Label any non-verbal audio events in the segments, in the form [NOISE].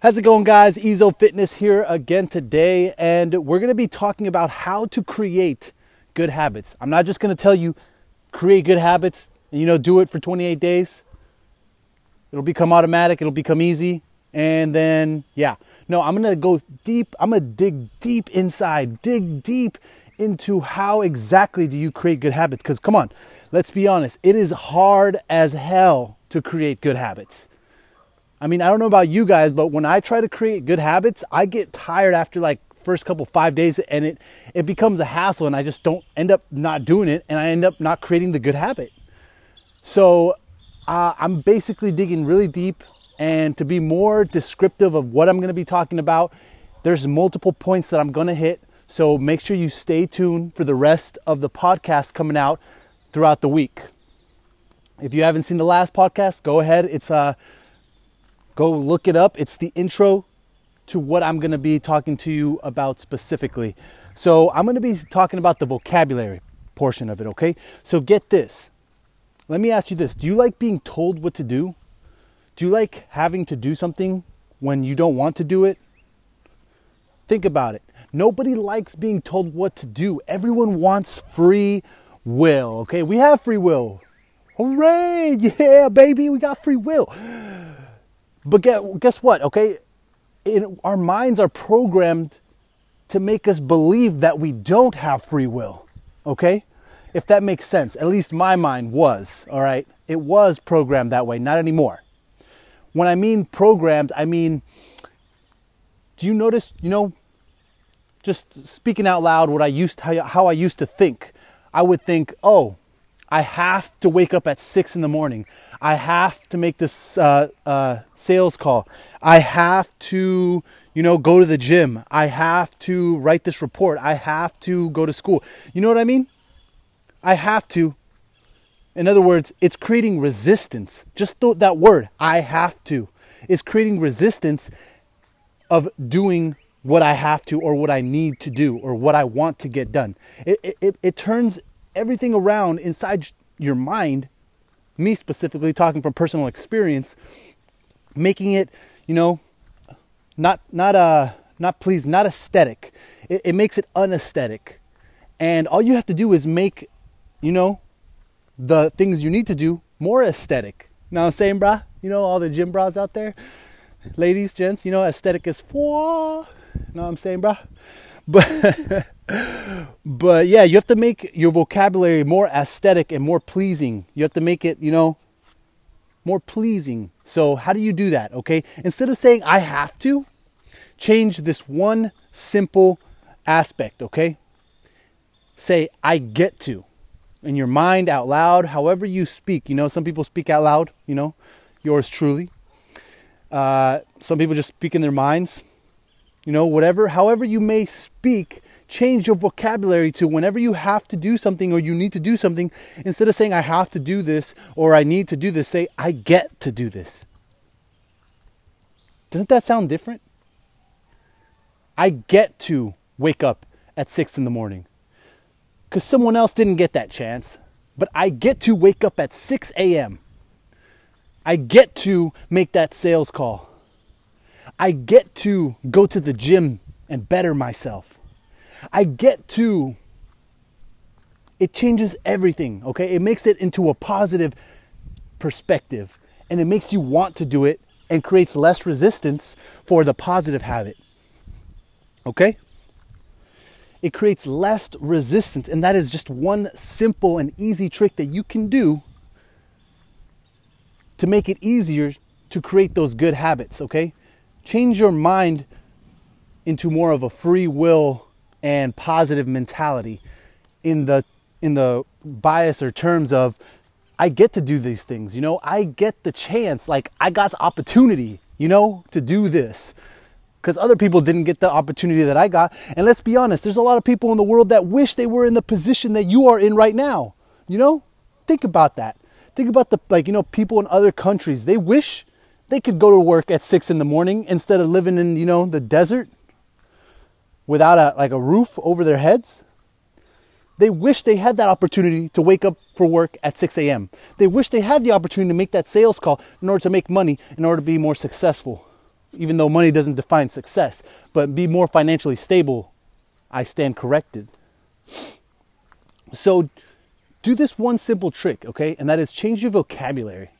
How's it going, guys? Ezo Fitness here again today, and we're to be talking about how to create good habits. I'm not just to tell you create good habits and you know do it for 28 days. It'll become automatic, it'll become easy, and then yeah. No, I'm to go deep. I'm to dig deep inside, dig deep into how exactly do you create good habits cuz come on, let's be honest. It is hard as hell to create good habits I mean, I don't know about you guys, but when I try to create good habits, I get tired after like first couple five days and it it becomes a hassle and I just don't end up not doing it and I end up not creating the good habit. So uh, I'm basically digging really deep and to be more descriptive of what I'm going to be talking about, there's multiple points that I'm going to hit. So make sure you stay tuned for the rest of the podcast coming out throughout the week. If you haven't seen the last podcast, go ahead. It's uh Go look it up. It's the intro to what I'm going to be talking to you about specifically. So, I'm going to be talking about the vocabulary portion of it, okay? So, get this. Let me ask you this Do you like being told what to do? Do you like having to do something when you don't want to do it? Think about it. Nobody likes being told what to do. Everyone wants free will, okay? We have free will. Hooray! [LAUGHS] Yeah, baby, we got free will. But guess what? Okay, our minds are programmed to make us believe that we don't have free will. Okay, if that makes sense. At least my mind was. All right, it was programmed that way. Not anymore. When I mean programmed, I mean. Do you notice? You know, just speaking out loud, what I used how, how I used to think. I would think, oh, I have to wake up at six in the morning. I have to make this uh, uh, sales call. I have to, you know, go to the gym. I have to write this report. I have to go to school. You know what I mean? I have to. In other words, it's creating resistance. Just th- that word, I have to, is creating resistance of doing what I have to or what I need to do or what I want to get done. It, it, it turns everything around inside your mind me specifically talking from personal experience, making it, you know, not not uh not please, not aesthetic. It, it makes it unaesthetic. And all you have to do is make, you know, the things you need to do more aesthetic. Now I'm saying? You know, all the gym bras out there, ladies, gents, you know, aesthetic is for. You know what I'm saying, brah? But [LAUGHS] but yeah, you have to make your vocabulary more aesthetic and more pleasing. You have to make it, you know, more pleasing. So, how do you do that? Okay, instead of saying I have to, change this one simple aspect. Okay, say I get to in your mind out loud, however you speak. You know, some people speak out loud, you know, yours truly. Uh, some people just speak in their minds you know, whatever, however you may speak, change your vocabulary to whenever you have to do something or you need to do something, instead of saying, I have to do this or I need to do this, say, I get to do this. Doesn't that sound different? I get to wake up at six in the morning because someone else didn't get that chance, but I get to wake up at 6 a.m. I get to make that sales call. I get to go to the gym and better myself. I get to, it changes everything, okay? It makes it into a positive perspective and it makes you want to do it and creates less resistance for the positive habit, okay? It creates less resistance, and that is just one simple and easy trick that you can do to make it easier to create those good habits, okay? change your mind into more of a free will and positive mentality in the in the bias or terms of I get to do these things, you know, I get the chance, like I got the opportunity, you know, to do this. Because other people didn't get the opportunity that I got. And let's be honest, there's a lot of people in the world that wish they were in the position that you are in right now. You know? Think about that. Think about the like, you know, people in other countries. They wish they could go to work at six in the morning instead of living in, you know, the desert without a like a roof over their heads. They wish they had that opportunity to wake up for work at 6 a.m. They wish they had the opportunity to make that sales call in order to make money, in order to be more successful. even though money doesn't define success, but be more financially stable, I stand corrected. So do this one simple trick, okay? And that is change your vocabulary.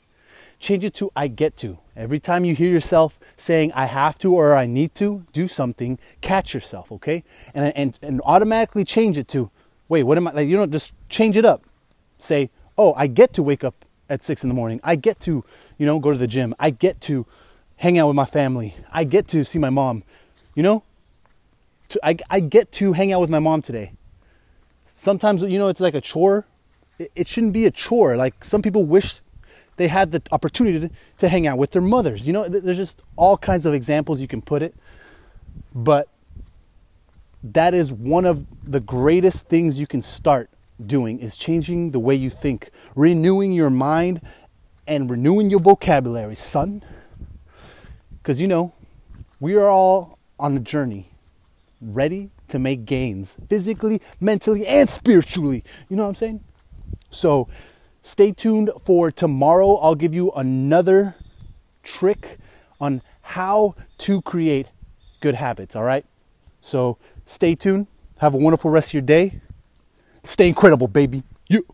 Change it to I get to. Every time you hear yourself saying I have to or I need to do something, catch yourself, okay? And and and automatically change it to wait, what am I like you don't just change it up. Say, "Oh, I get to wake up at 6 in the morning. I get to, you know, go to the gym. I get to hang out with my family. I get to see my mom. You know? To, I, I get to hang out with my mom today. Sometimes, you know, it's like a chore. It, it shouldn't be a chore. Like some people wish they had the opportunity to, to hang out with their mothers. You know, there's just all kinds of examples you can put it. But that is one of the greatest things you can start doing is changing the way you think, renewing your mind and renewing your vocabulary, son. Because you know, we are all on a journey, ready to make gains physically, mentally, and spiritually. You know what I'm saying? So stay tuned for tomorrow. I'll give you another trick on how to create good habits, all right? So stay tuned. Have a wonderful rest of your day. Stay incredible, baby. You.